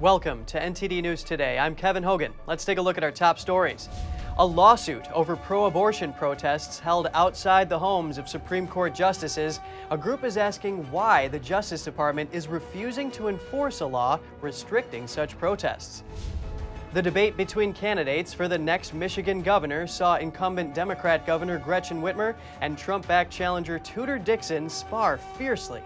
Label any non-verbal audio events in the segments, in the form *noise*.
Welcome to NTD News Today. I'm Kevin Hogan. Let's take a look at our top stories. A lawsuit over pro abortion protests held outside the homes of Supreme Court justices. A group is asking why the Justice Department is refusing to enforce a law restricting such protests. The debate between candidates for the next Michigan governor saw incumbent Democrat Governor Gretchen Whitmer and Trump backed challenger Tudor Dixon spar fiercely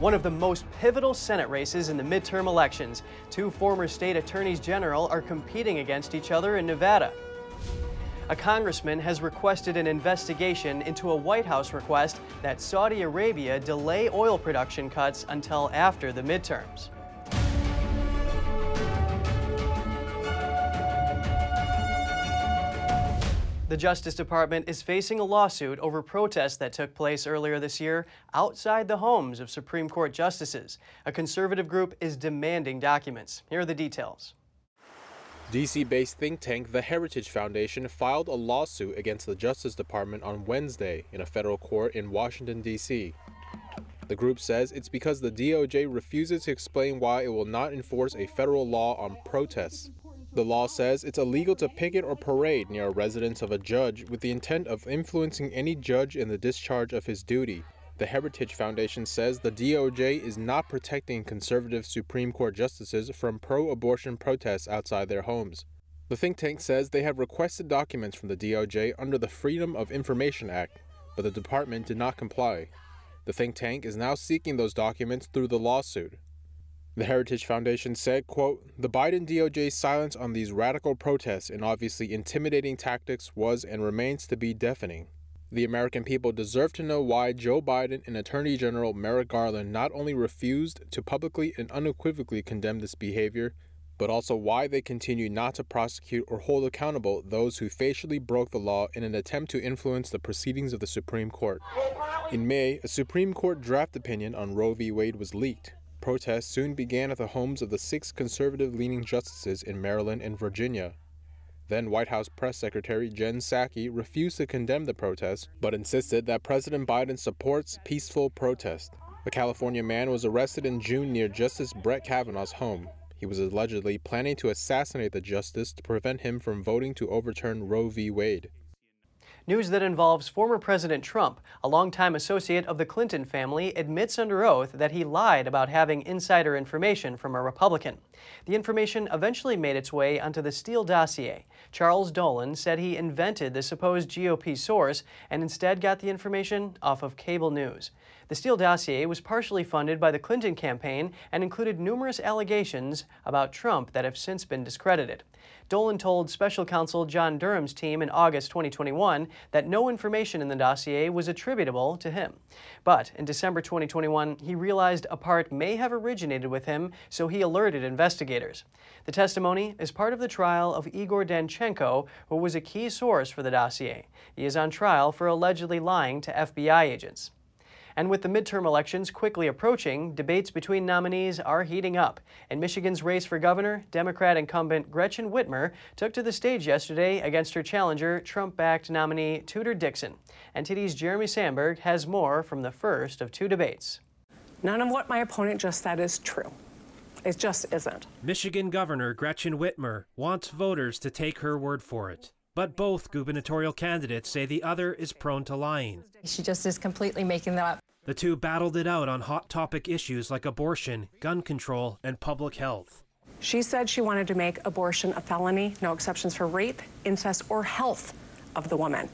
one of the most pivotal Senate races in the midterm elections. Two former state attorneys general are competing against each other in Nevada. A congressman has requested an investigation into a White House request that Saudi Arabia delay oil production cuts until after the midterms. The Justice Department is facing a lawsuit over protests that took place earlier this year outside the homes of Supreme Court justices. A conservative group is demanding documents. Here are the details. DC based think tank The Heritage Foundation filed a lawsuit against the Justice Department on Wednesday in a federal court in Washington, D.C. The group says it's because the DOJ refuses to explain why it will not enforce a federal law on protests the law says it's illegal to picket or parade near a residence of a judge with the intent of influencing any judge in the discharge of his duty. The Heritage Foundation says the DOJ is not protecting conservative Supreme Court justices from pro abortion protests outside their homes. The think tank says they have requested documents from the DOJ under the Freedom of Information Act, but the department did not comply. The think tank is now seeking those documents through the lawsuit. The Heritage Foundation said, quote, The Biden DOJ's silence on these radical protests and obviously intimidating tactics was and remains to be deafening. The American people deserve to know why Joe Biden and Attorney General Merrick Garland not only refused to publicly and unequivocally condemn this behavior, but also why they continue not to prosecute or hold accountable those who facially broke the law in an attempt to influence the proceedings of the Supreme Court. In May, a Supreme Court draft opinion on Roe v. Wade was leaked. Protests soon began at the homes of the six conservative leaning justices in Maryland and Virginia. Then White House Press Secretary Jen Psaki refused to condemn the protests, but insisted that President Biden supports peaceful protest. A California man was arrested in June near Justice Brett Kavanaugh's home. He was allegedly planning to assassinate the justice to prevent him from voting to overturn Roe v. Wade. News that involves former President Trump, a longtime associate of the Clinton family, admits under oath that he lied about having insider information from a Republican. The information eventually made its way onto the Steele dossier. Charles Dolan said he invented the supposed GOP source and instead got the information off of cable news. The Steele dossier was partially funded by the Clinton campaign and included numerous allegations about Trump that have since been discredited. Dolan told special counsel John Durham's team in August 2021 that no information in the dossier was attributable to him. But in December 2021, he realized a part may have originated with him, so he alerted investigators. The testimony is part of the trial of Igor Danchenko, who was a key source for the dossier. He is on trial for allegedly lying to FBI agents. And with the midterm elections quickly approaching, debates between nominees are heating up. In Michigan's race for governor, Democrat incumbent Gretchen Whitmer took to the stage yesterday against her challenger, Trump backed nominee Tudor Dixon. NTD's Jeremy Sandberg has more from the first of two debates. None of what my opponent just said is true. It just isn't. Michigan Governor Gretchen Whitmer wants voters to take her word for it. But both gubernatorial candidates say the other is prone to lying. She just is completely making that up. The two battled it out on hot topic issues like abortion, gun control, and public health. She said she wanted to make abortion a felony, no exceptions for rape, incest, or health of the woman,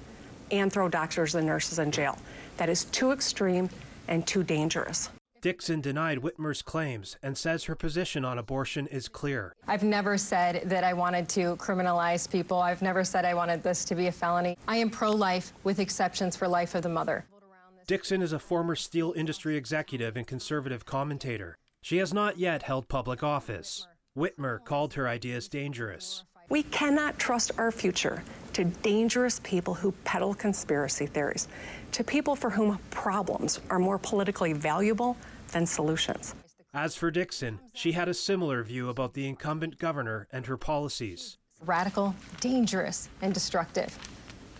and throw doctors and nurses in jail. That is too extreme and too dangerous. Dixon denied Whitmer's claims and says her position on abortion is clear. I've never said that I wanted to criminalize people. I've never said I wanted this to be a felony. I am pro life with exceptions for life of the mother. Dixon is a former steel industry executive and conservative commentator. She has not yet held public office. Whitmer called her ideas dangerous. We cannot trust our future to dangerous people who peddle conspiracy theories, to people for whom problems are more politically valuable than solutions. As for Dixon, she had a similar view about the incumbent governor and her policies. Radical, dangerous, and destructive.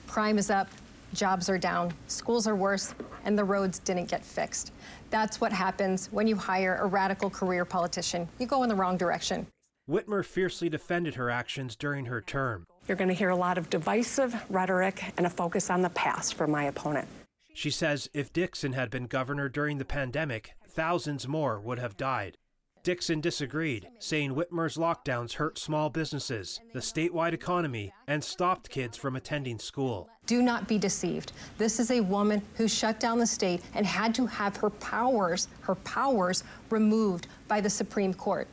Crime is up, jobs are down, schools are worse, and the roads didn't get fixed. That's what happens when you hire a radical career politician. You go in the wrong direction. Whitmer fiercely defended her actions during her term. You're going to hear a lot of divisive rhetoric and a focus on the past from my opponent. She says if Dixon had been governor during the pandemic, thousands more would have died. Dixon disagreed, saying Whitmer's lockdowns hurt small businesses, the statewide economy, and stopped kids from attending school. Do not be deceived. This is a woman who shut down the state and had to have her powers, her powers removed by the Supreme Court.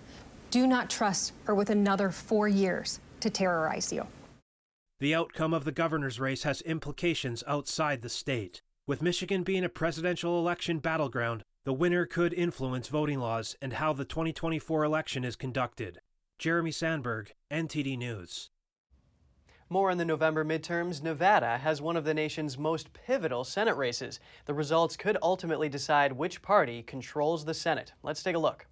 Do not trust her with another 4 years to terrorize you. The outcome of the governor's race has implications outside the state. With Michigan being a presidential election battleground, the winner could influence voting laws and how the 2024 election is conducted. Jeremy Sandberg, NTD News. More on the November midterms. Nevada has one of the nation's most pivotal Senate races. The results could ultimately decide which party controls the Senate. Let's take a look.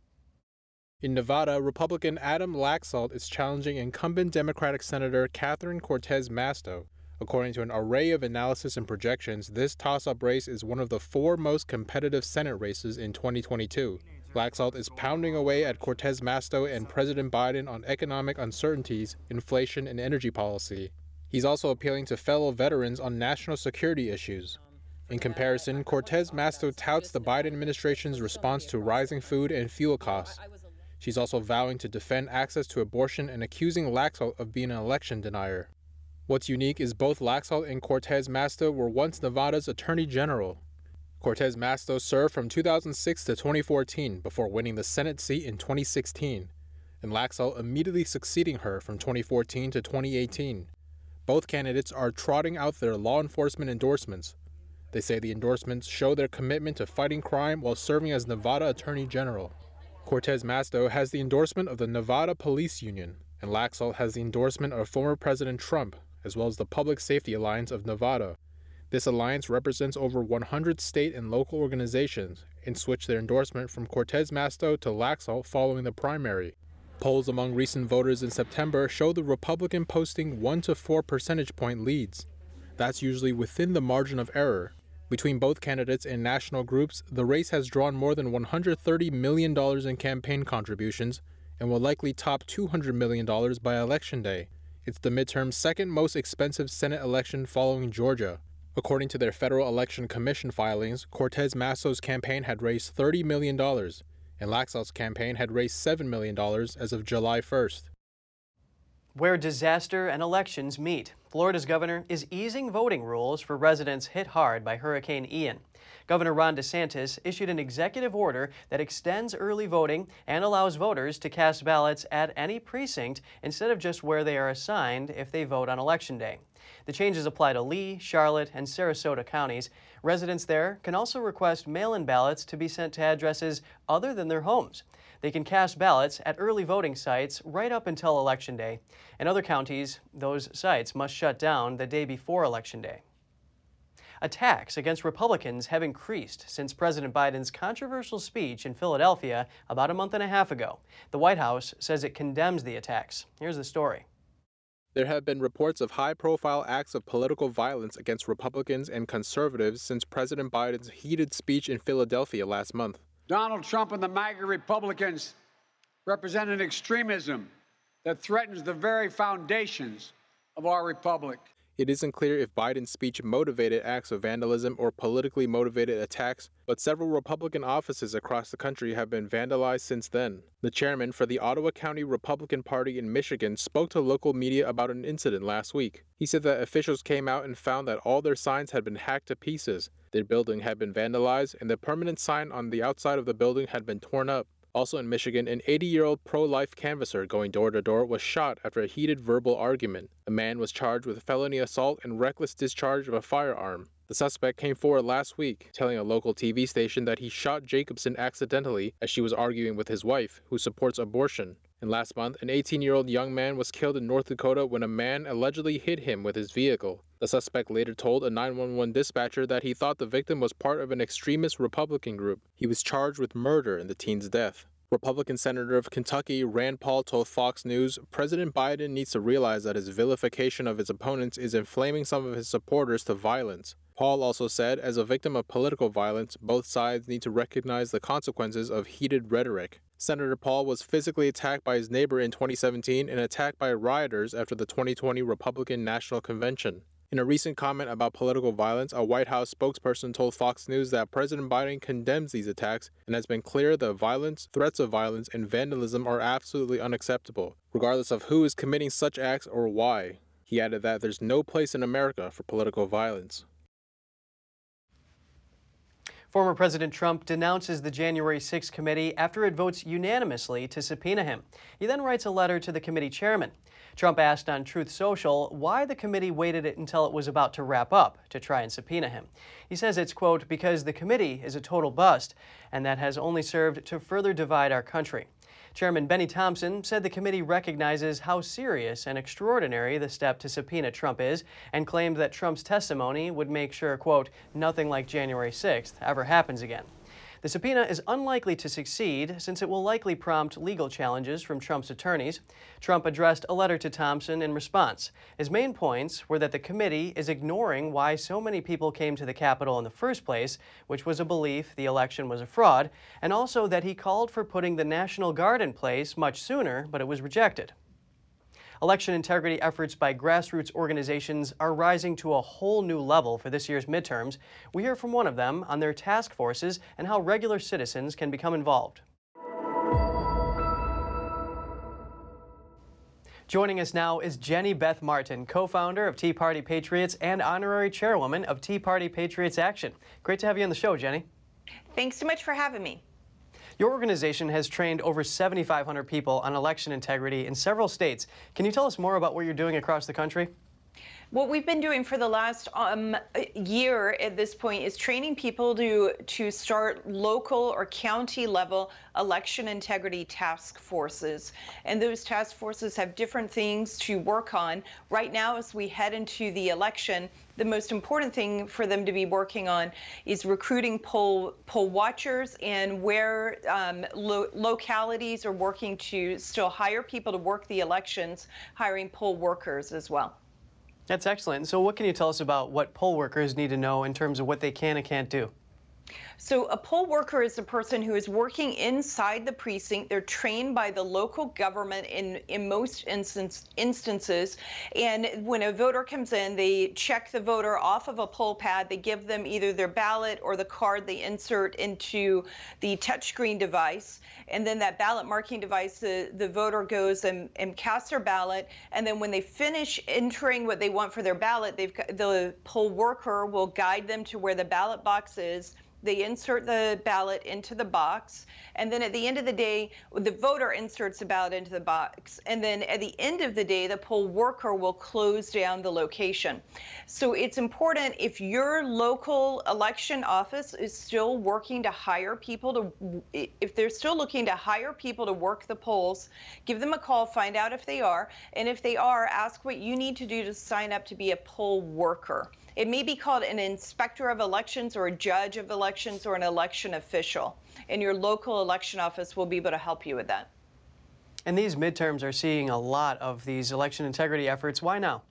In Nevada, Republican Adam Laxalt is challenging incumbent Democratic Senator Catherine Cortez Masto. According to an array of analysis and projections, this toss up race is one of the four most competitive Senate races in 2022. Laxalt is pounding away at Cortez Masto and President Biden on economic uncertainties, inflation, and energy policy. He's also appealing to fellow veterans on national security issues. In comparison, Cortez Masto touts the Biden administration's response to rising food and fuel costs. She's also vowing to defend access to abortion and accusing Laxalt of being an election denier. What's unique is both Laxalt and Cortez Masto were once Nevada's Attorney General. Cortez Masto served from 2006 to 2014 before winning the Senate seat in 2016, and Laxalt immediately succeeding her from 2014 to 2018. Both candidates are trotting out their law enforcement endorsements. They say the endorsements show their commitment to fighting crime while serving as Nevada Attorney General. Cortez Masto has the endorsement of the Nevada Police Union, and Laxalt has the endorsement of former President Trump, as well as the Public Safety Alliance of Nevada. This alliance represents over 100 state and local organizations and switched their endorsement from Cortez Masto to Laxalt following the primary. Polls among recent voters in September show the Republican posting 1 to 4 percentage point leads. That's usually within the margin of error. Between both candidates and national groups, the race has drawn more than $130 million in campaign contributions and will likely top $200 million by Election Day. It's the midterm's second most expensive Senate election following Georgia. According to their Federal Election Commission filings, Cortez Masto's campaign had raised $30 million, and Laxalt's campaign had raised $7 million as of July 1st. Where disaster and elections meet, Florida's governor is easing voting rules for residents hit hard by Hurricane Ian. Governor Ron DeSantis issued an executive order that extends early voting and allows voters to cast ballots at any precinct instead of just where they are assigned if they vote on Election Day. The changes apply to Lee, Charlotte, and Sarasota counties. Residents there can also request mail in ballots to be sent to addresses other than their homes. They can cast ballots at early voting sites right up until Election Day. In other counties, those sites must shut down the day before Election Day. Attacks against Republicans have increased since President Biden's controversial speech in Philadelphia about a month and a half ago. The White House says it condemns the attacks. Here's the story. There have been reports of high profile acts of political violence against Republicans and conservatives since President Biden's heated speech in Philadelphia last month. Donald Trump and the MAGA Republicans represent an extremism that threatens the very foundations of our republic. It isn't clear if Biden's speech motivated acts of vandalism or politically motivated attacks, but several Republican offices across the country have been vandalized since then. The chairman for the Ottawa County Republican Party in Michigan spoke to local media about an incident last week. He said that officials came out and found that all their signs had been hacked to pieces, their building had been vandalized, and the permanent sign on the outside of the building had been torn up. Also in Michigan, an 80 year old pro life canvasser going door to door was shot after a heated verbal argument. A man was charged with felony assault and reckless discharge of a firearm. The suspect came forward last week, telling a local TV station that he shot Jacobson accidentally as she was arguing with his wife, who supports abortion. And last month, an 18 year old young man was killed in North Dakota when a man allegedly hit him with his vehicle. The suspect later told a 911 dispatcher that he thought the victim was part of an extremist Republican group. He was charged with murder in the teen's death. Republican Senator of Kentucky Rand Paul told Fox News President Biden needs to realize that his vilification of his opponents is inflaming some of his supporters to violence. Paul also said, as a victim of political violence, both sides need to recognize the consequences of heated rhetoric. Senator Paul was physically attacked by his neighbor in 2017 and attacked by rioters after the 2020 Republican National Convention. In a recent comment about political violence, a White House spokesperson told Fox News that President Biden condemns these attacks and has been clear that violence, threats of violence, and vandalism are absolutely unacceptable, regardless of who is committing such acts or why. He added that there's no place in America for political violence. Former President Trump denounces the January 6 committee after it votes unanimously to subpoena him. He then writes a letter to the committee chairman. Trump asked on Truth Social why the committee waited until it was about to wrap up to try and subpoena him. He says it's, quote, because the committee is a total bust, and that has only served to further divide our country. Chairman Bennie Thompson said the committee recognizes how serious and extraordinary the step to subpoena Trump is and claimed that Trump's testimony would make sure, quote, nothing like January 6th ever happens again. The subpoena is unlikely to succeed since it will likely prompt legal challenges from Trump's attorneys. Trump addressed a letter to Thompson in response. His main points were that the committee is ignoring why so many people came to the Capitol in the first place, which was a belief the election was a fraud, and also that he called for putting the National Guard in place much sooner, but it was rejected. Election integrity efforts by grassroots organizations are rising to a whole new level for this year's midterms. We hear from one of them on their task forces and how regular citizens can become involved. Joining us now is Jenny Beth Martin, co founder of Tea Party Patriots and honorary chairwoman of Tea Party Patriots Action. Great to have you on the show, Jenny. Thanks so much for having me. Your organization has trained over 7,500 people on election integrity in several states. Can you tell us more about what you're doing across the country? What we've been doing for the last um, year at this point is training people to to start local or county level election integrity task forces. And those task forces have different things to work on. Right now, as we head into the election, the most important thing for them to be working on is recruiting poll poll watchers and where um, lo localities are working to still hire people to work the elections, hiring poll workers as well. That's excellent. So, what can you tell us about what poll workers need to know in terms of what they can and can't do? So a poll worker is a person who is working inside the precinct. They're trained by the local government in, in most instance, instances. And when a voter comes in, they check the voter off of a poll pad. They give them either their ballot or the card they insert into the touchscreen device. And then that ballot marking device, the, the voter goes and, and casts their ballot. And then when they finish entering what they want for their ballot, they've the poll worker will guide them to where the ballot box is they insert the ballot into the box, and then at the end of the day, the voter inserts the ballot into the box, and then at the end of the day, the poll worker will close down the location. So it's important if your local election office is still working to hire people to, if they're still looking to hire people to work the polls, give them a call, find out if they are, and if they are, ask what you need to do to sign up to be a poll worker. It may be called an inspector of elections or a judge of elections or an election official. And your local election office will be able to help you with that. And these midterms are seeing a lot of these election integrity efforts. Why now?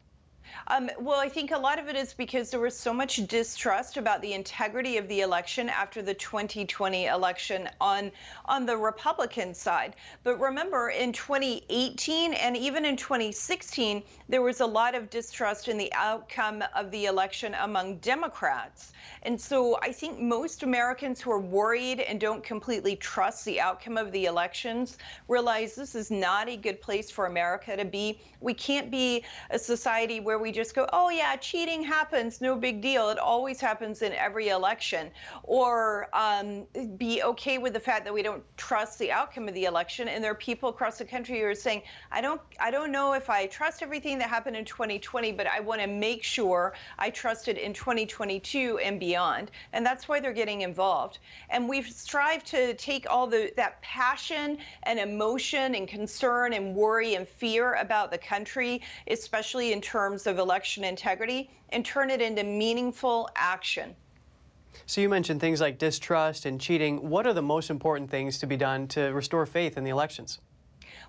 Um, well, I think a lot of it is because there was so much distrust about the integrity of the election after the 2020 election on on the Republican side. But remember, in 2018 and even in 2016, there was a lot of distrust in the outcome of the election among Democrats. And so I think most Americans who are worried and don't completely trust the outcome of the elections realize this is not a good place for America to be. We can't be a society where we just go, oh, yeah, cheating happens, no big deal. It always happens in every election. Or um, be okay with the fact that we don't trust the outcome of the election. And there are people across the country who are saying, I don't, I don't know if I trust everything that happened in 2020, but I want to make sure I trust it in 2022 and beyond. And that's why they're getting involved. And we've strived to take all the that passion and emotion and concern and worry and fear about the country, especially in terms of election integrity, and turn it into meaningful action. So you mentioned things like distrust and cheating. What are the most important things to be done to restore faith in the elections?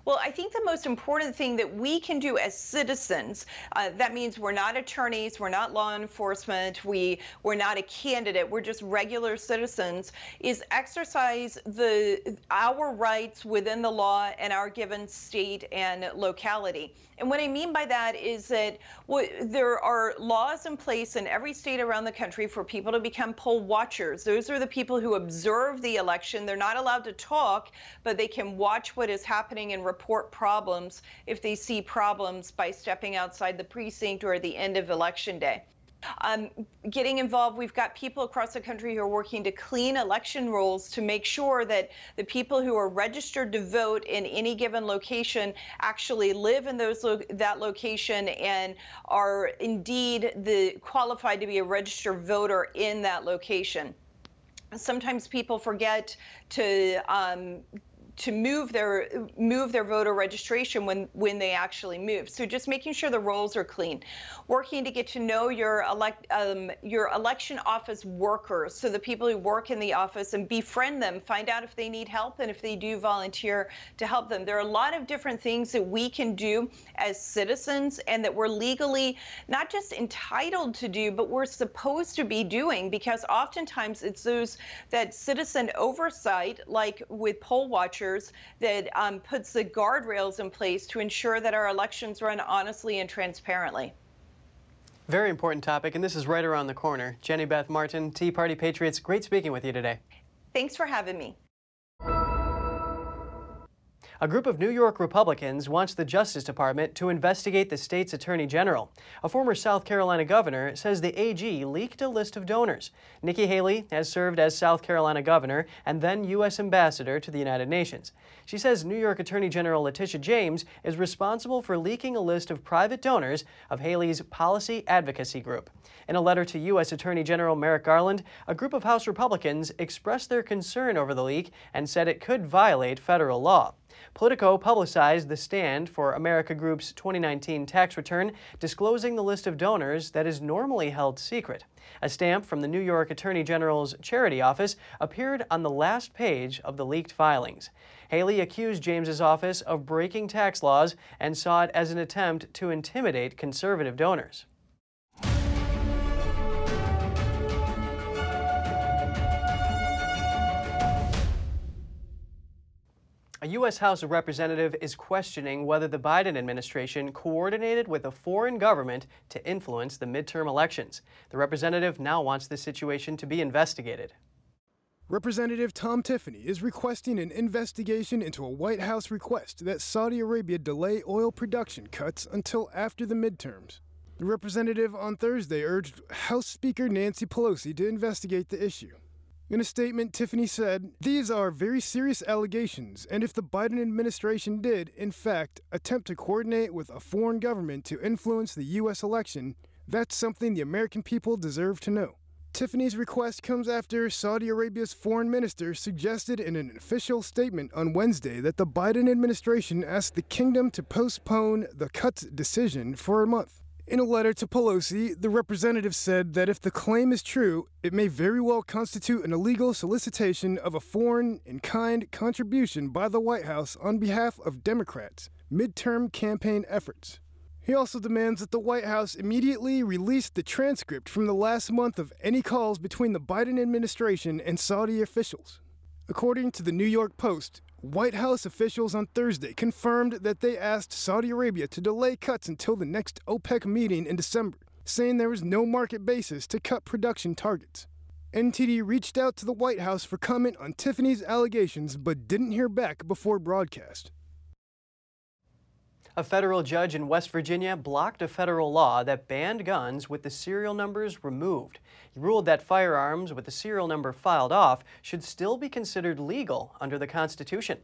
Well, I think the most important thing that we can do as citizens, uh, that means we're not attorneys, we're not law enforcement, we, we're not a candidate, we're just regular citizens, is exercise the our rights within the law and our given state and locality. And what I mean by that is that there are laws in place in every state around the country for people to become poll watchers. Those are the people who observe the election. They're not allowed to talk, but they can watch what is happening and report problems if they see problems by stepping outside the precinct or the end of election day um, getting involved. We've got people across the country who are working to clean election rolls to make sure that the people who are registered to vote in any given location actually live in those lo- that location and are indeed the qualified to be a registered voter in that location sometimes people forget to um, to move their move their voter registration when when they actually move. So just making sure the rolls are clean, working to get to know your elect um, your election office workers, so the people who work in the office and befriend them, find out if they need help and if they do volunteer to help them. There are a lot of different things that we can do as citizens and that we're legally not just entitled to do, but we're supposed to be doing because oftentimes it's those that citizen oversight, like with poll watchers that um, puts the guardrails in place to ensure that our elections run honestly and transparently. Very important topic, and this is right around the corner. Jenny Beth Martin, Tea Party Patriots, great speaking with you today. Thanks for having me. A group of New York Republicans wants the Justice Department to investigate the state's Attorney General. A former South Carolina governor says the AG leaked a list of donors. Nikki Haley has served as South Carolina governor and then U.S. ambassador to the United Nations. She says New York Attorney General Letitia James is responsible for leaking a list of private donors of Haley's policy advocacy group. In a letter to U.S. Attorney General Merrick Garland, a group of House Republicans expressed their concern over the leak and said it could violate federal law. Politico publicized the stand for America Group's 2019 tax return, disclosing the list of donors that is normally held secret. A stamp from the New York Attorney General's charity office appeared on the last page of the leaked filings. Haley accused James's office of breaking tax laws and saw it as an attempt to intimidate conservative donors. A U.S. House of representative is questioning whether the Biden administration coordinated with a foreign government to influence the midterm elections. The representative now wants the situation to be investigated. Representative Tom Tiffany is requesting an investigation into a White House request that Saudi Arabia delay oil production cuts until after the midterms. The representative on Thursday urged House Speaker Nancy Pelosi to investigate the issue. In a statement, Tiffany said, These are very serious allegations, and if the Biden administration did, in fact, attempt to coordinate with a foreign government to influence the U.S. election, that's something the American people deserve to know. Tiffany's request comes after Saudi Arabia's foreign minister suggested in an official statement on Wednesday that the Biden administration asked the kingdom to postpone the cuts decision for a month. In a letter to Pelosi, the representative said that if the claim is true, it may very well constitute an illegal solicitation of a foreign in kind contribution by the White House on behalf of Democrats' midterm campaign efforts. He also demands that the White House immediately release the transcript from the last month of any calls between the Biden administration and Saudi officials. According to the New York Post, White House officials on Thursday confirmed that they asked Saudi Arabia to delay cuts until the next OPEC meeting in December, saying there was no market basis to cut production targets. NTD reached out to the White House for comment on Tiffany's allegations but didn't hear back before broadcast. A federal judge in West Virginia blocked a federal law that banned guns with the serial numbers removed. He ruled that firearms with the serial number filed off should still be considered legal under the Constitution.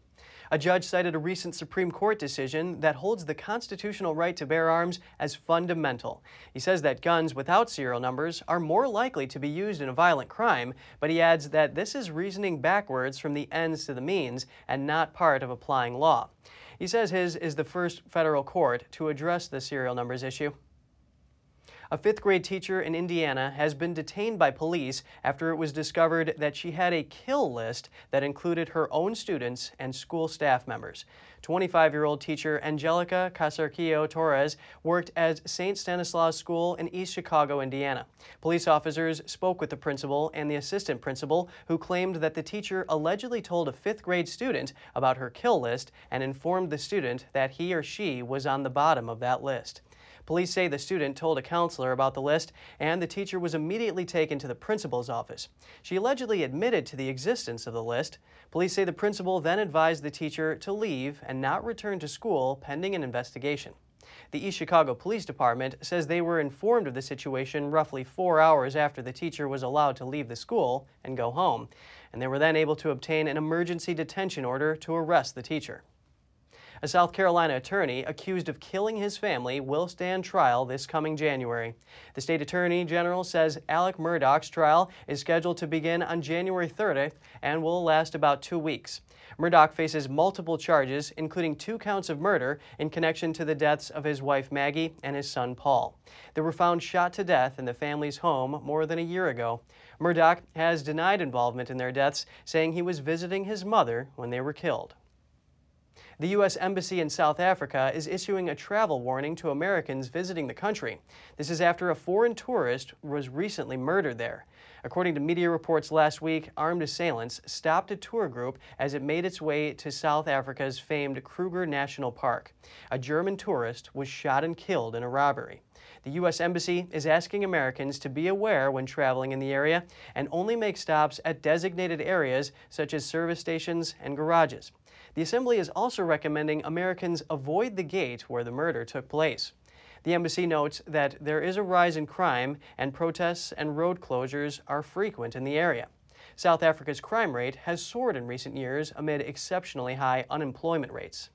A judge cited a recent Supreme Court decision that holds the constitutional right to bear arms as fundamental. He says that guns without serial numbers are more likely to be used in a violent crime, but he adds that this is reasoning backwards from the ends to the means and not part of applying law. He says his is the first federal court to address the serial numbers issue. A fifth grade teacher in Indiana has been detained by police after it was discovered that she had a kill list that included her own students and school staff members. 25 year old teacher Angelica Casarquillo Torres worked at St. Stanislaus School in East Chicago, Indiana. Police officers spoke with the principal and the assistant principal, who claimed that the teacher allegedly told a fifth grade student about her kill list and informed the student that he or she was on the bottom of that list. Police say the student told a counselor about the list, and the teacher was immediately taken to the principal's office. She allegedly admitted to the existence of the list. Police say the principal then advised the teacher to leave and not return to school pending an investigation. The East Chicago Police Department says they were informed of the situation roughly four hours after the teacher was allowed to leave the school and go home, and they were then able to obtain an emergency detention order to arrest the teacher. A South Carolina attorney accused of killing his family will stand trial this coming January. The state attorney general says Alec Murdaugh's trial is scheduled to begin on January 30th and will last about two weeks. Murdaugh faces multiple charges, including two counts of murder in connection to the deaths of his wife Maggie and his son Paul. They were found shot to death in the family's home more than a year ago. Murdaugh has denied involvement in their deaths, saying he was visiting his mother when they were killed. The U.S. Embassy in South Africa is issuing a travel warning to Americans visiting the country. This is after a foreign tourist was recently murdered there. According to media reports last week, armed assailants stopped a tour group as it made its way to South Africa's famed Kruger National Park. A German tourist was shot and killed in a robbery. The U.S. Embassy is asking Americans to be aware when traveling in the area and only make stops at designated areas such as service stations and garages. The Assembly is also recommending Americans avoid the gate where the murder took place. The embassy notes that there is a rise in crime and protests and road closures are frequent in the area. South Africa's crime rate has soared in recent years amid exceptionally high unemployment rates.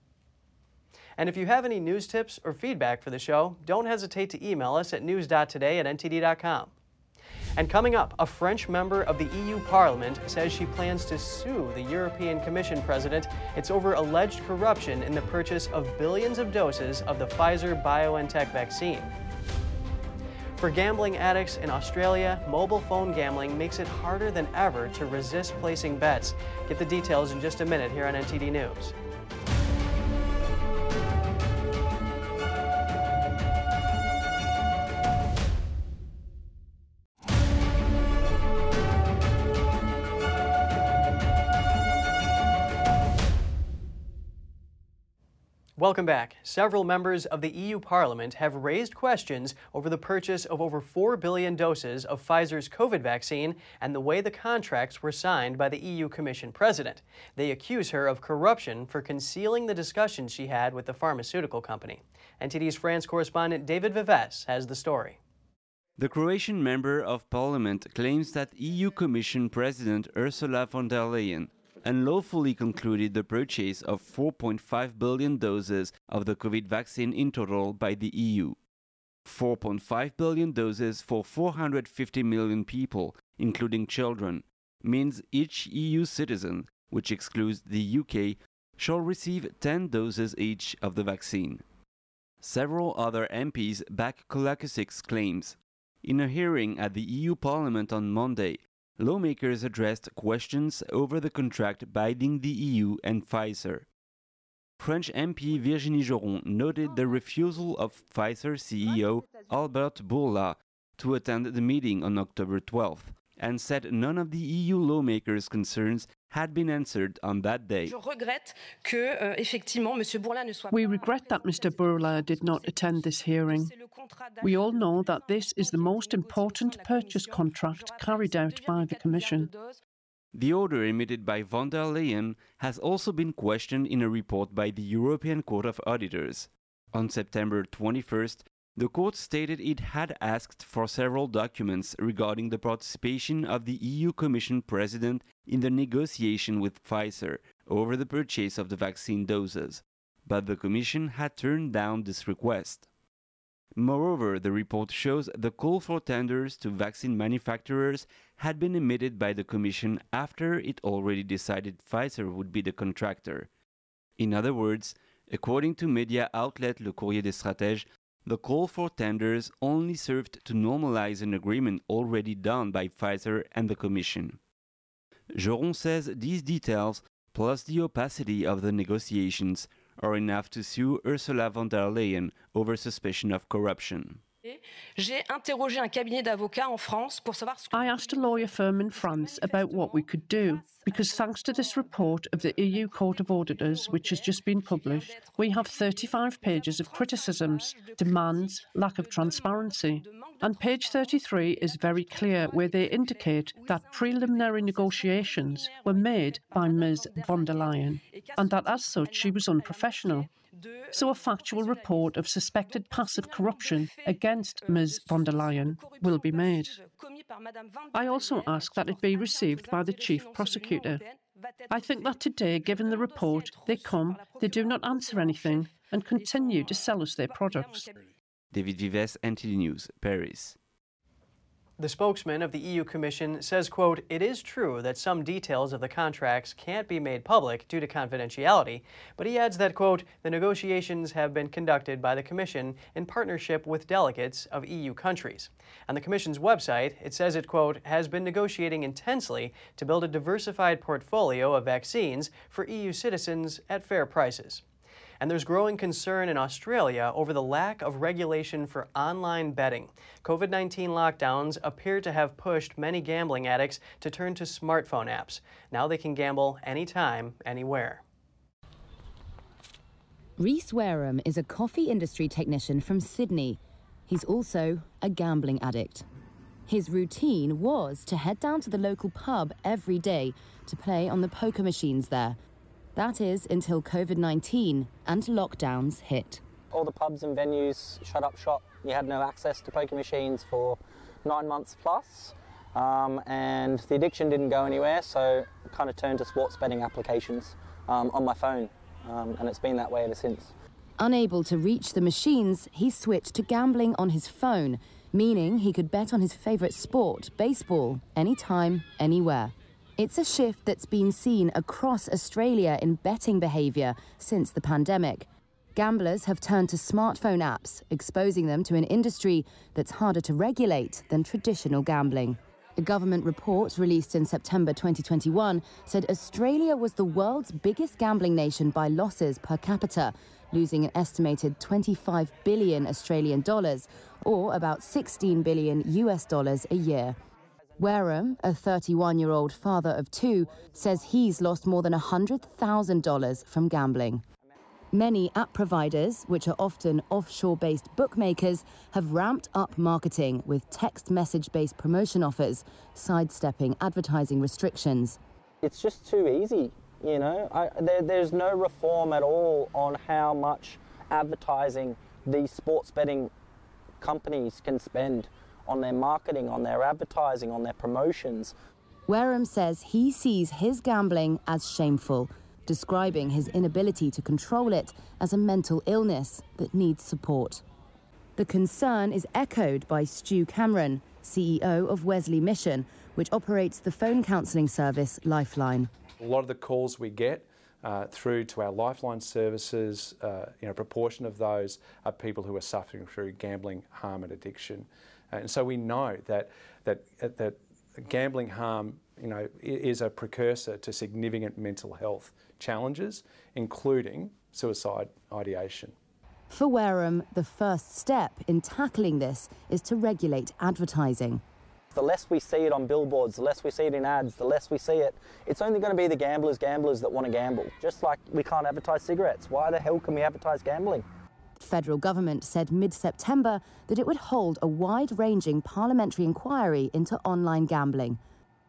And if you have any news tips or feedback for the show, don't hesitate to email us at news.today at ntd.com. And coming up, a French member of the EU Parliament says she plans to sue the European Commission president. It's over alleged corruption in the purchase of billions of doses of the Pfizer BioNTech vaccine. For gambling addicts in Australia, mobile phone gambling makes it harder than ever to resist placing bets. Get the details in just a minute here on NTD News. Welcome back. Several members of the EU Parliament have raised questions over the purchase of over 4 billion doses of Pfizer's COVID vaccine and the way the contracts were signed by the EU Commission president. They accuse her of corruption for concealing the discussions she had with the pharmaceutical company. NTD's France correspondent David Vives has the story. The Croatian member of parliament claims that EU Commission President Ursula von der Leyen unlawfully concluded the purchase of 4.5 billion doses of the COVID vaccine in total by the EU. 4.5 billion doses for 450 million people, including children, means each EU citizen, which excludes the UK, shall receive 10 doses each of the vaccine. Several other MPs back Kolakusic's claims. In a hearing at the EU Parliament on Monday, lawmakers addressed questions over the contract binding the EU and Pfizer. French MP Virginie Joron noted the refusal of Pfizer CEO Albert Bourla to attend the meeting on October 12th and said none of the EU lawmakers' concerns had been answered on that day. Je regrette que, euh, effectivement, Monsieur Bourla ne soit We regret that Mr. Bourla did not attend this hearing. We all know that this is the most important purchase contract carried out by the Commission. The order emitted by von der Leyen has also been questioned in a report by the European Court of Auditors. On September 21st, the court stated it had asked for several documents regarding the participation of the EU Commission President in the negotiation with Pfizer over the purchase of the vaccine doses, but the Commission had turned down this request. Moreover, the report shows the call for tenders to vaccine manufacturers had been emitted by the Commission after it already decided Pfizer would be the contractor. In other words, according to media outlet Le Courrier des Stratèges, The call for tenders only served to normalize an agreement already done by Pfizer and the Commission. Joron says these details, plus the opacity of the negotiations, are enough to sue Ursula von der Leyen over suspicion of corruption. J'ai interrogé un cabinet d'avocats en France pour savoir ce I asked a lawyer firm in France about what we could do, because thanks to this report of the EU Court of Auditors, which has just been published, we have 35 pages of criticisms, demands, lack of transparency. And page 33 is very clear, where they indicate that preliminary negotiations were made by Ms. von der Leyen, and that as such she was unprofessional. So, a factual report of suspected passive corruption against Ms. von der Leyen will be made. I also ask that it be received by the Chief Prosecutor. I think that today, given the report, they come, they do not answer anything, and continue to sell us their products. David Vives, NTD News, Paris. The spokesman of the EU Commission says, quote, "It is true that some details of the contracts can't be made public due to confidentiality, but he adds that, quote, the negotiations have been conducted by the Commission in partnership with delegates of EU countries." On the Commission's website, it says it, quote, has been negotiating intensely to build a diversified portfolio of vaccines for EU citizens at fair prices and there's growing concern in Australia over the lack of regulation for online betting. COVID 19 lockdowns appear to have pushed many gambling addicts to turn to smartphone apps. Now they can gamble anytime, anywhere. Reese Wareham is a coffee industry technician from Sydney. He's also a gambling addict. His routine was to head down to the local pub every day to play on the poker machines there. That is until COVID 19 and lockdowns hit. All the pubs and venues shut up shop. You had no access to poker machines for nine months plus. Um, and the addiction didn't go anywhere, so I kind of turned to sports betting applications um, on my phone. Um, and it's been that way ever since. Unable to reach the machines, he switched to gambling on his phone, meaning he could bet on his favourite sport, baseball, anytime, anywhere. It's a shift that's been seen across Australia in betting behaviour since the pandemic. Gamblers have turned to smartphone apps, exposing them to an industry that's harder to regulate than traditional gambling. A government report released in September 2021 said Australia was the world's biggest gambling nation by losses per capita, losing an estimated 25 billion Australian dollars, or about 16 billion US dollars a year. Wareham, a 31 year old father of two, says he's lost more than $100,000 from gambling. Many app providers, which are often offshore based bookmakers, have ramped up marketing with text message based promotion offers, sidestepping advertising restrictions. It's just too easy, you know. I, there, there's no reform at all on how much advertising these sports betting companies can spend on their marketing, on their advertising, on their promotions. Wareham says he sees his gambling as shameful, describing his inability to control it as a mental illness that needs support. The concern is echoed by Stu Cameron, CEO of Wesley Mission, which operates the phone counselling service Lifeline. A lot of the calls we get uh, through to our Lifeline services, uh, you know, a proportion of those are people who are suffering through gambling harm and addiction. Uh, and so we know that, that, uh, that gambling harm you know, is a precursor to significant mental health challenges, including suicide ideation. For Wareham, the first step in tackling this is to regulate advertising. The less we see it on billboards, the less we see it in ads, the less we see it, it's only going to be the gamblers, gamblers that want to gamble. Just like we can't advertise cigarettes. Why the hell can we advertise gambling? Federal government said mid September that it would hold a wide ranging parliamentary inquiry into online gambling.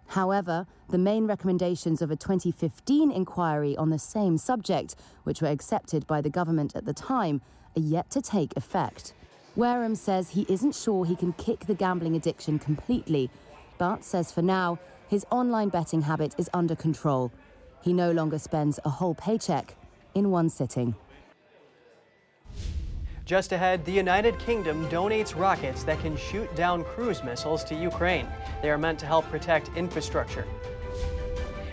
However, the main recommendations of a 2015 inquiry on the same subject, which were accepted by the government at the time, are yet to take effect. Wareham says he isn't sure he can kick the gambling addiction completely, but says for now, his online betting habit is under control. He no longer spends a whole paycheck in one sitting. Just ahead, the United Kingdom donates rockets that can shoot down cruise missiles to Ukraine. They are meant to help protect infrastructure.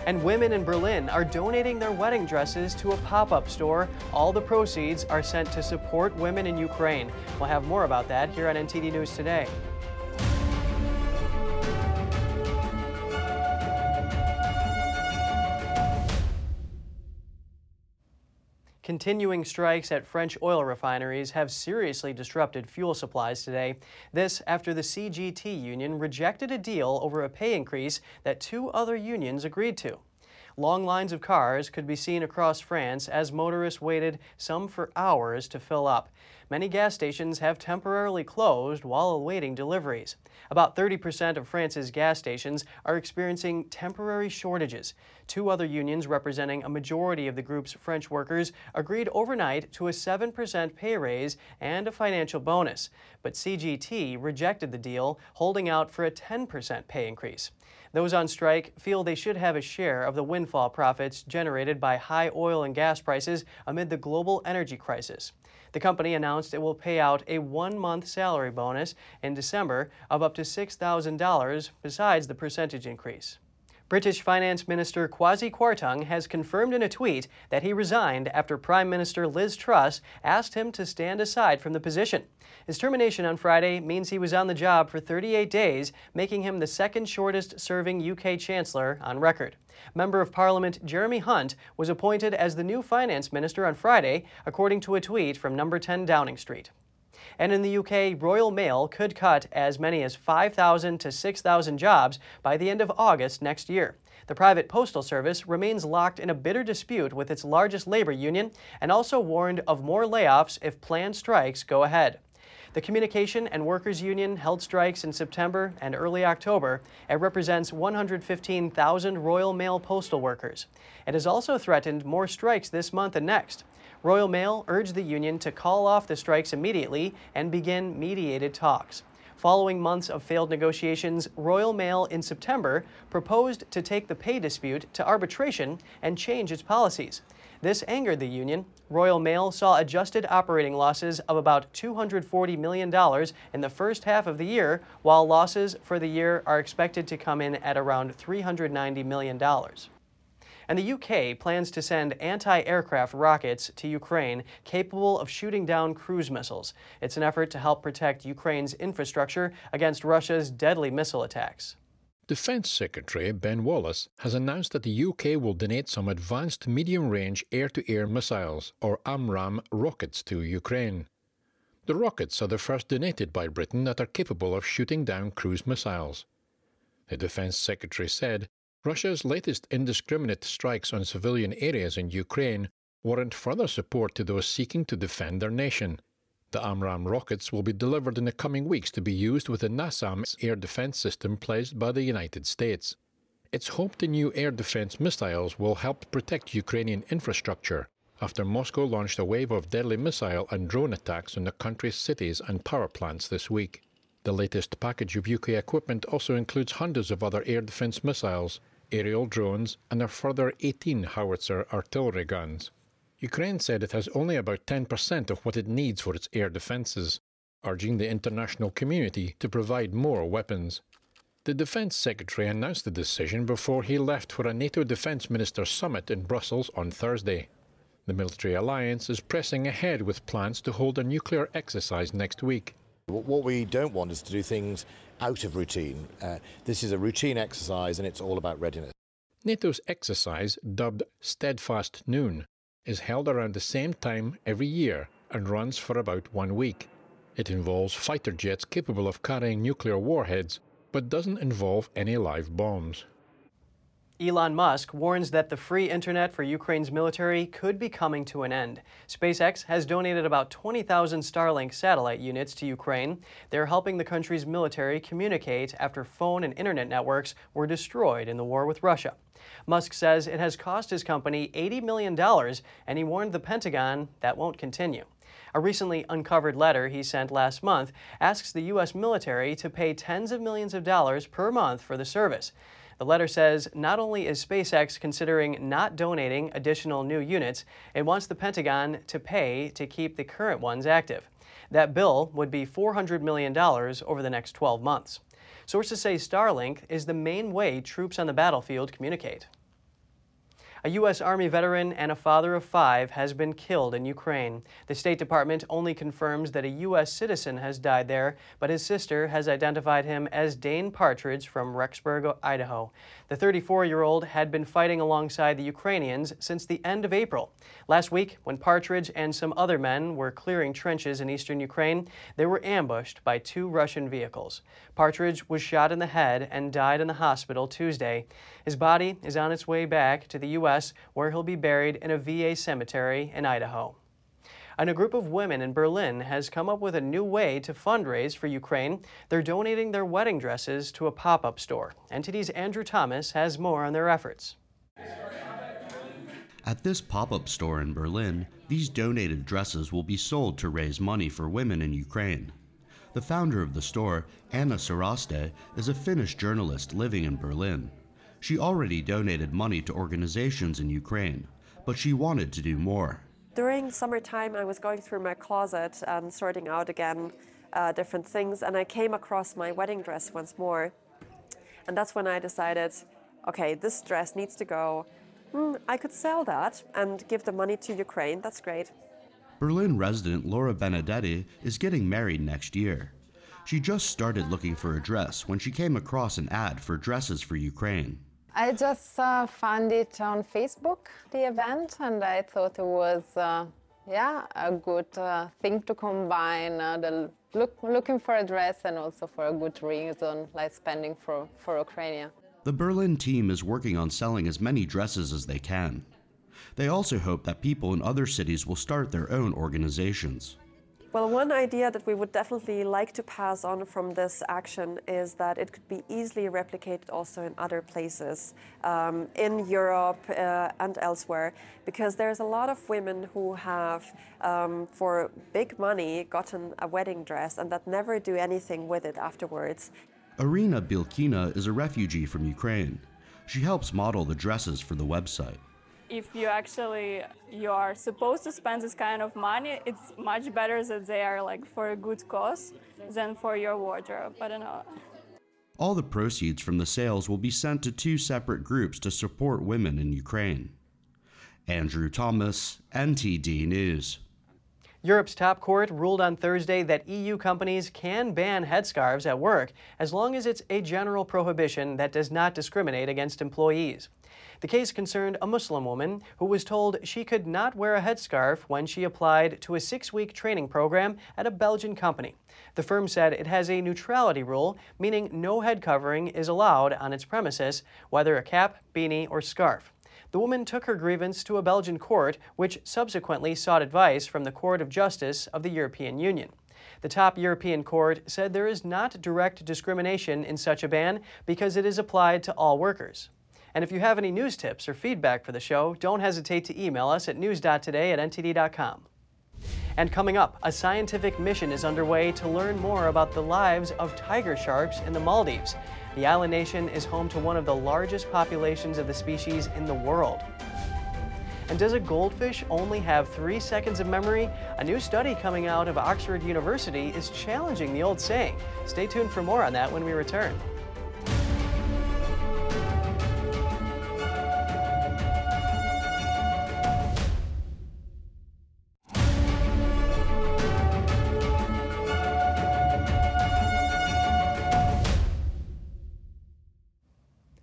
And women in Berlin are donating their wedding dresses to a pop up store. All the proceeds are sent to support women in Ukraine. We'll have more about that here on NTD News Today. Continuing strikes at French oil refineries have seriously disrupted fuel supplies today. This after the CGT union rejected a deal over a pay increase that two other unions agreed to. Long lines of cars could be seen across France as motorists waited, some for hours, to fill up. Many gas stations have temporarily closed while awaiting deliveries. About 30% of France's gas stations are experiencing temporary shortages. Two other unions representing a majority of the group's French workers agreed overnight to a 7% pay raise and a financial bonus. But CGT rejected the deal, holding out for a 10% pay increase. Those on strike feel they should have a share of the windfall profits generated by high oil and gas prices amid the global energy crisis. The company announced it will pay out a one month salary bonus in December of up to $6,000 besides the percentage increase. British Finance Minister Kwasi Kwarteng has confirmed in a tweet that he resigned after Prime Minister Liz Truss asked him to stand aside from the position. His termination on Friday means he was on the job for 38 days, making him the second shortest serving UK Chancellor on record. Member of Parliament Jeremy Hunt was appointed as the new Finance Minister on Friday, according to a tweet from number 10 Downing Street. And in the UK, Royal Mail could cut as many as 5,000 to 6,000 jobs by the end of August next year. The private postal service remains locked in a bitter dispute with its largest labor union and also warned of more layoffs if planned strikes go ahead. The Communication and Workers Union held strikes in September and early October. It represents 115,000 Royal Mail postal workers. It has also threatened more strikes this month and next. Royal Mail urged the union to call off the strikes immediately and begin mediated talks. Following months of failed negotiations, Royal Mail in September proposed to take the pay dispute to arbitration and change its policies. This angered the union. Royal Mail saw adjusted operating losses of about $240 million in the first half of the year, while losses for the year are expected to come in at around $390 million. And the UK plans to send anti aircraft rockets to Ukraine capable of shooting down cruise missiles. It's an effort to help protect Ukraine's infrastructure against Russia's deadly missile attacks. Defence Secretary Ben Wallace has announced that the UK will donate some advanced medium range air to air missiles, or AMRAAM, rockets to Ukraine. The rockets are the first donated by Britain that are capable of shooting down cruise missiles. The Defence Secretary said Russia's latest indiscriminate strikes on civilian areas in Ukraine warrant further support to those seeking to defend their nation. The AMRAAM rockets will be delivered in the coming weeks to be used with the NASAMS air defense system pledged by the United States. It's hoped the new air defense missiles will help protect Ukrainian infrastructure after Moscow launched a wave of deadly missile and drone attacks on the country's cities and power plants this week. The latest package of UK equipment also includes hundreds of other air defense missiles, aerial drones, and a further 18 howitzer artillery guns. Ukraine said it has only about 10% of what it needs for its air defences, urging the international community to provide more weapons. The Defence Secretary announced the decision before he left for a NATO Defence minister Summit in Brussels on Thursday. The military alliance is pressing ahead with plans to hold a nuclear exercise next week. What we don't want is to do things out of routine. Uh, this is a routine exercise and it's all about readiness. NATO's exercise, dubbed Steadfast Noon, is held around the same time every year and runs for about one week. It involves fighter jets capable of carrying nuclear warheads, but doesn't involve any live bombs. Elon Musk warns that the free internet for Ukraine's military could be coming to an end. SpaceX has donated about 20,000 Starlink satellite units to Ukraine. They're helping the country's military communicate after phone and internet networks were destroyed in the war with Russia. Musk says it has cost his company $80 million, and he warned the Pentagon that won't continue. A recently uncovered letter he sent last month asks the U.S. military to pay tens of millions of dollars per month for the service. The letter says not only is SpaceX considering not donating additional new units, it wants the Pentagon to pay to keep the current ones active. That bill would be $400 million over the next 12 months. Sources say Starlink is the main way troops on the battlefield communicate. A U.S. Army veteran and a father of five has been killed in Ukraine. The State Department only confirms that a U.S. citizen has died there, but his sister has identified him as Dane Partridge from Rexburg, Idaho. The 34 year old had been fighting alongside the Ukrainians since the end of April. Last week, when Partridge and some other men were clearing trenches in eastern Ukraine, they were ambushed by two Russian vehicles. Partridge was shot in the head and died in the hospital Tuesday. His body is on its way back to the U.S., where he'll be buried in a VA cemetery in Idaho. And a group of women in Berlin has come up with a new way to fundraise for Ukraine. They're donating their wedding dresses to a pop up store. NTD's Andrew Thomas has more on their efforts. At this pop up store in Berlin, these donated dresses will be sold to raise money for women in Ukraine. The founder of the store, Anna Saraste, is a Finnish journalist living in Berlin. She already donated money to organizations in Ukraine, but she wanted to do more. During summertime, I was going through my closet and sorting out again uh, different things, and I came across my wedding dress once more. And that's when I decided okay, this dress needs to go. Hmm, I could sell that and give the money to Ukraine. That's great. Berlin resident Laura Benedetti is getting married next year. She just started looking for a dress when she came across an ad for dresses for Ukraine. I just uh, found it on Facebook, the event, and I thought it was, uh, yeah, a good uh, thing to combine uh, the look, looking for a dress and also for a good reason, like spending for, for Ukraine. The Berlin team is working on selling as many dresses as they can. They also hope that people in other cities will start their own organizations. Well, one idea that we would definitely like to pass on from this action is that it could be easily replicated also in other places, um, in Europe uh, and elsewhere, because there's a lot of women who have, um, for big money, gotten a wedding dress and that never do anything with it afterwards. Irina Bilkina is a refugee from Ukraine. She helps model the dresses for the website if you actually you are supposed to spend this kind of money, it's much better that they are like for a good cause than for your wardrobe. I don't know. All the proceeds from the sales will be sent to two separate groups to support women in Ukraine. Andrew Thomas, NTD News. Europe's top court ruled on Thursday that EU companies can ban headscarves at work as long as it's a general prohibition that does not discriminate against employees. The case concerned a Muslim woman who was told she could not wear a headscarf when she applied to a six week training program at a Belgian company. The firm said it has a neutrality rule, meaning no head covering is allowed on its premises, whether a cap, beanie, or scarf. The woman took her grievance to a Belgian court, which subsequently sought advice from the Court of Justice of the European Union. The top European court said there is not direct discrimination in such a ban because it is applied to all workers. And if you have any news tips or feedback for the show, don't hesitate to email us at news.today at ntd.com. And coming up, a scientific mission is underway to learn more about the lives of tiger sharks in the Maldives. The island nation is home to one of the largest populations of the species in the world. And does a goldfish only have three seconds of memory? A new study coming out of Oxford University is challenging the old saying. Stay tuned for more on that when we return.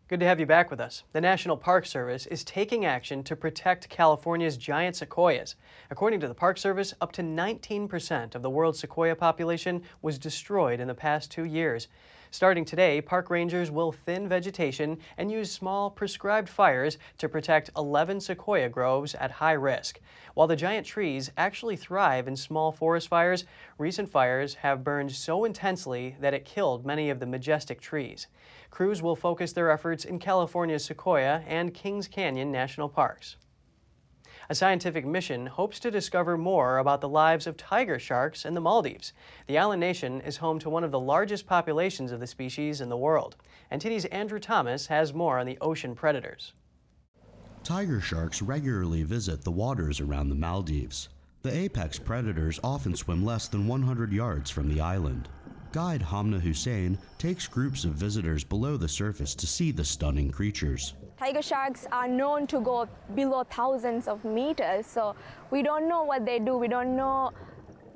Good to have you back with us. The National Park Service is taking action to protect California's giant sequoias. According to the Park Service, up to 19% of the world's sequoia population was destroyed in the past two years. Starting today, park rangers will thin vegetation and use small prescribed fires to protect 11 sequoia groves at high risk. While the giant trees actually thrive in small forest fires, recent fires have burned so intensely that it killed many of the majestic trees. Crews will focus their efforts in California's Sequoia and Kings Canyon National Parks. A scientific mission hopes to discover more about the lives of tiger sharks in the Maldives. The island nation is home to one of the largest populations of the species in the world. NTD's Andrew Thomas has more on the ocean predators. Tiger sharks regularly visit the waters around the Maldives. The apex predators often swim less than 100 yards from the island. Guide Hamna Hussein takes groups of visitors below the surface to see the stunning creatures. Tiger sharks are known to go below thousands of meters, so we don't know what they do. We don't know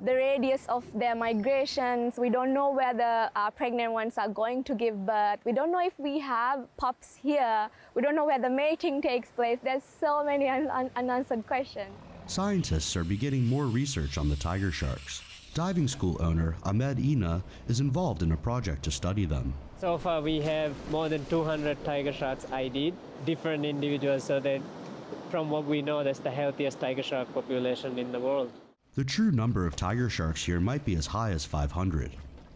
the radius of their migrations. We don't know where the uh, pregnant ones are going to give birth. We don't know if we have pups here. We don't know where the mating takes place. There's so many un un unanswered questions. Scientists are beginning more research on the tiger sharks. Diving school owner Ahmed Ina is involved in a project to study them. So far, we have more than 200 tiger sharks ID'd, different individuals, so that from what we know, that's the healthiest tiger shark population in the world. The true number of tiger sharks here might be as high as 500.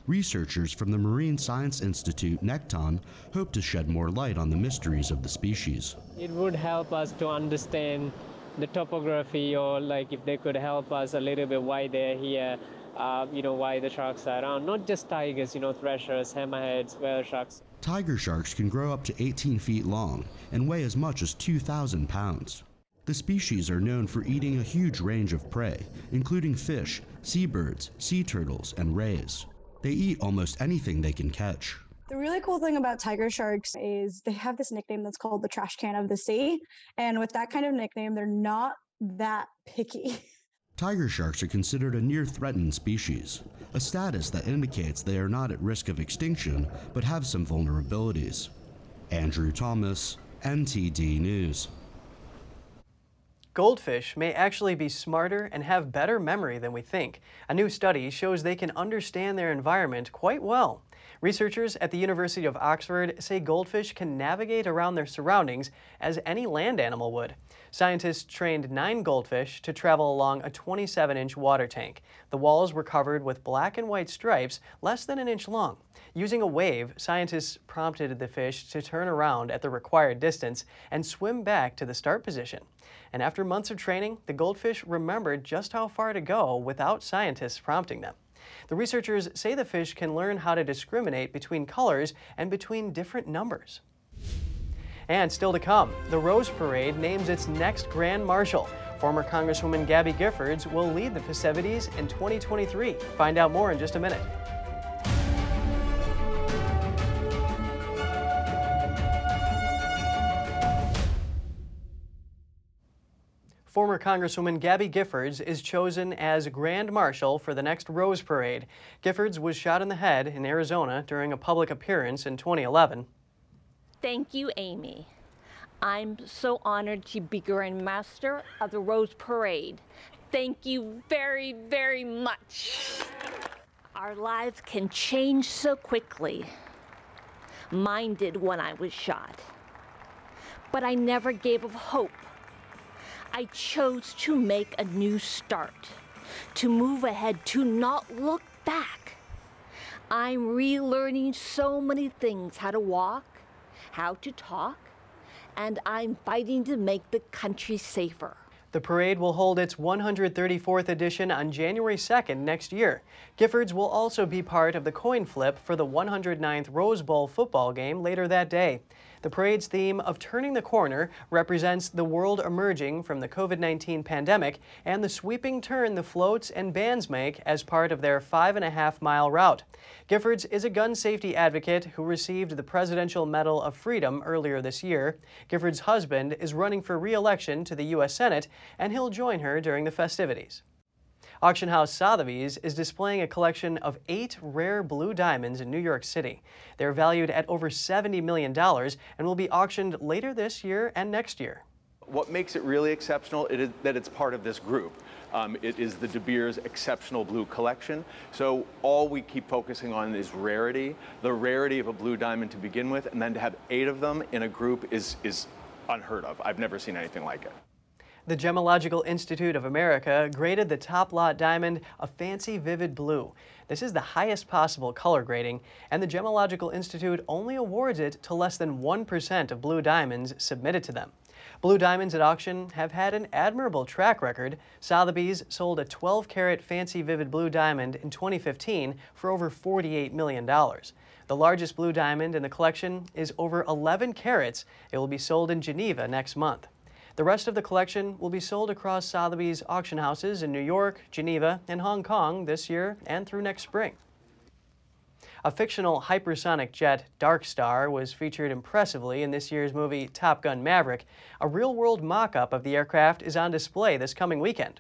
Researchers from the Marine Science Institute, Nekton, hope to shed more light on the mysteries of the species. It would help us to understand the topography, or like if they could help us a little bit why they're here, uh, you know, why the sharks are around. Not just tigers, you know, threshers, hammerheads, whale sharks. Tiger sharks can grow up to 18 feet long and weigh as much as 2,000 pounds. The species are known for eating a huge range of prey, including fish, seabirds, sea turtles, and rays. They eat almost anything they can catch. The really cool thing about tiger sharks is they have this nickname that's called the trash can of the sea. And with that kind of nickname, they're not that picky. *laughs* Tiger sharks are considered a near threatened species, a status that indicates they are not at risk of extinction but have some vulnerabilities. Andrew Thomas, NTD News. Goldfish may actually be smarter and have better memory than we think. A new study shows they can understand their environment quite well. Researchers at the University of Oxford say goldfish can navigate around their surroundings as any land animal would. Scientists trained nine goldfish to travel along a 27 inch water tank. The walls were covered with black and white stripes less than an inch long. Using a wave, scientists prompted the fish to turn around at the required distance and swim back to the start position. And after months of training, the goldfish remembered just how far to go without scientists prompting them. The researchers say the fish can learn how to discriminate between colors and between different numbers. And still to come, the Rose Parade names its next Grand Marshal. Former Congresswoman Gabby Giffords will lead the festivities in 2023. Find out more in just a minute. Former Congresswoman Gabby Giffords is chosen as Grand Marshal for the next Rose Parade. Giffords was shot in the head in Arizona during a public appearance in 2011. Thank you, Amy. I'm so honored to be Grand Master of the Rose Parade. Thank you very, very much. Our lives can change so quickly. Mine did when I was shot. But I never gave up hope. I chose to make a new start, to move ahead, to not look back. I'm relearning so many things how to walk, how to talk, and I'm fighting to make the country safer. The parade will hold its 134th edition on January 2nd next year. Giffords will also be part of the coin flip for the 109th Rose Bowl football game later that day. The parade's theme of Turning the Corner represents the world emerging from the COVID 19 pandemic and the sweeping turn the floats and bands make as part of their five and a half mile route. Giffords is a gun safety advocate who received the Presidential Medal of Freedom earlier this year. Giffords' husband is running for re election to the U.S. Senate, and he'll join her during the festivities. Auction house Sotheby's is displaying a collection of eight rare blue diamonds in New York City. They're valued at over $70 million and will be auctioned later this year and next year. What makes it really exceptional is that it's part of this group. Um, it is the De Beers Exceptional Blue Collection. So all we keep focusing on is rarity, the rarity of a blue diamond to begin with, and then to have eight of them in a group is, is unheard of. I've never seen anything like it. The Gemological Institute of America graded the top lot diamond a fancy vivid blue. This is the highest possible color grading, and the Gemological Institute only awards it to less than 1% of blue diamonds submitted to them. Blue diamonds at auction have had an admirable track record. Sotheby's sold a 12 carat fancy vivid blue diamond in 2015 for over $48 million. The largest blue diamond in the collection is over 11 carats. It will be sold in Geneva next month. The rest of the collection will be sold across Sotheby's auction houses in New York, Geneva, and Hong Kong this year and through next spring. A fictional hypersonic jet, Dark Star, was featured impressively in this year's movie Top Gun Maverick. A real world mock up of the aircraft is on display this coming weekend.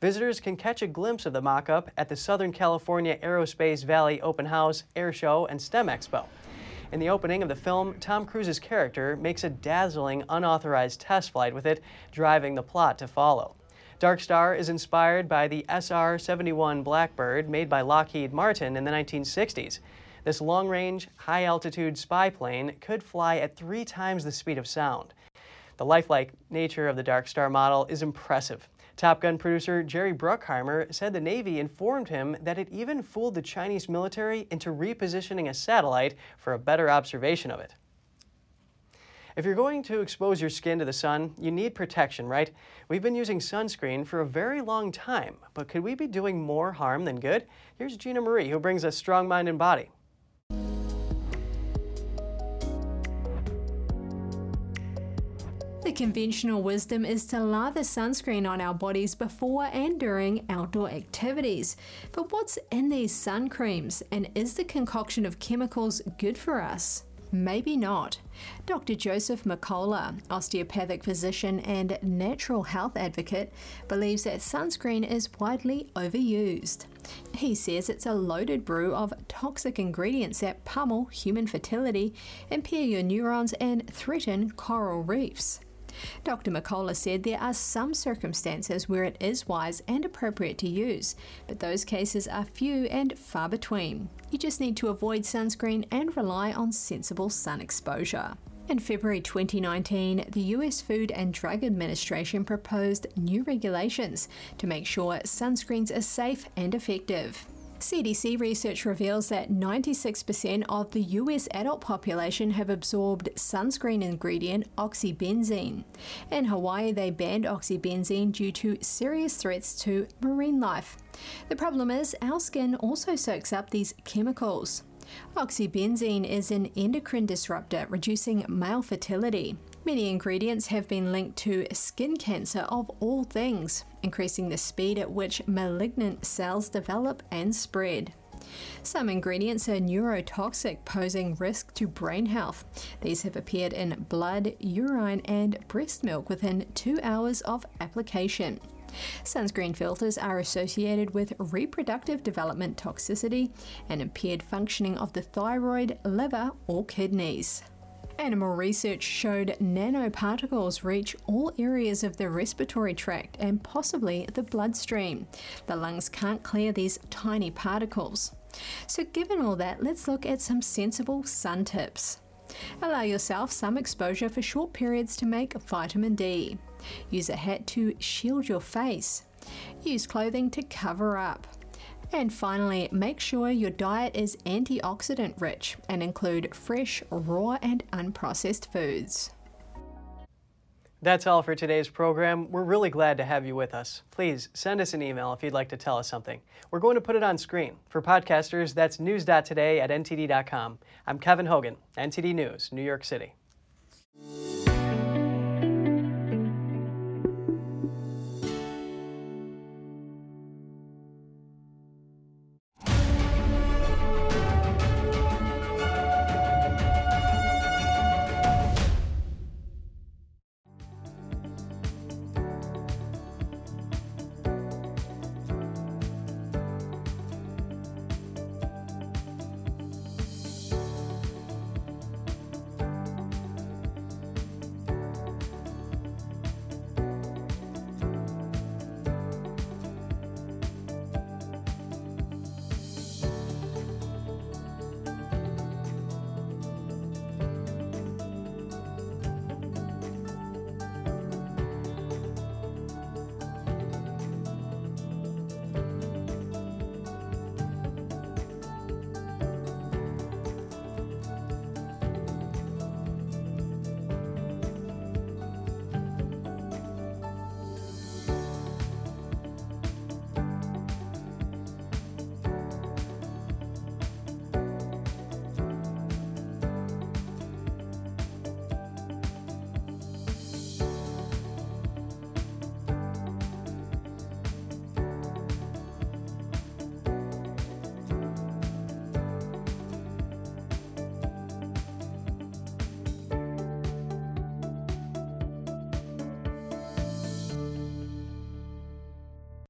Visitors can catch a glimpse of the mock up at the Southern California Aerospace Valley Open House, Air Show, and STEM Expo. In the opening of the film, Tom Cruise's character makes a dazzling unauthorized test flight with it, driving the plot to follow. Dark Star is inspired by the SR 71 Blackbird made by Lockheed Martin in the 1960s. This long range, high altitude spy plane could fly at three times the speed of sound. The lifelike nature of the Dark Star model is impressive. Top Gun producer Jerry Bruckheimer said the Navy informed him that it even fooled the Chinese military into repositioning a satellite for a better observation of it. If you're going to expose your skin to the sun, you need protection, right? We've been using sunscreen for a very long time, but could we be doing more harm than good? Here's Gina Marie, who brings us Strong Mind and Body. Conventional wisdom is to lather sunscreen on our bodies before and during outdoor activities. But what's in these sun creams, and is the concoction of chemicals good for us? Maybe not. Dr. Joseph Mercola, osteopathic physician and natural health advocate, believes that sunscreen is widely overused. He says it's a loaded brew of toxic ingredients that pummel human fertility, impair your neurons, and threaten coral reefs. Dr. Mercola said there are some circumstances where it is wise and appropriate to use, but those cases are few and far between. You just need to avoid sunscreen and rely on sensible sun exposure. In February 2019, the US Food and Drug Administration proposed new regulations to make sure sunscreens are safe and effective. CDC research reveals that 96% of the US adult population have absorbed sunscreen ingredient oxybenzone. In Hawaii, they banned oxybenzone due to serious threats to marine life. The problem is, our skin also soaks up these chemicals. Oxybenzone is an endocrine disruptor, reducing male fertility. Many ingredients have been linked to skin cancer of all things, increasing the speed at which malignant cells develop and spread. Some ingredients are neurotoxic, posing risk to brain health. These have appeared in blood, urine, and breast milk within two hours of application. Sunscreen filters are associated with reproductive development toxicity and impaired functioning of the thyroid, liver, or kidneys. Animal research showed nanoparticles reach all areas of the respiratory tract and possibly the bloodstream. The lungs can't clear these tiny particles. So, given all that, let's look at some sensible sun tips. Allow yourself some exposure for short periods to make vitamin D. Use a hat to shield your face. Use clothing to cover up. And finally, make sure your diet is antioxidant rich and include fresh, raw, and unprocessed foods. That's all for today's program. We're really glad to have you with us. Please send us an email if you'd like to tell us something. We're going to put it on screen. For podcasters, that's news.today at ntd.com. I'm Kevin Hogan, NTD News, New York City.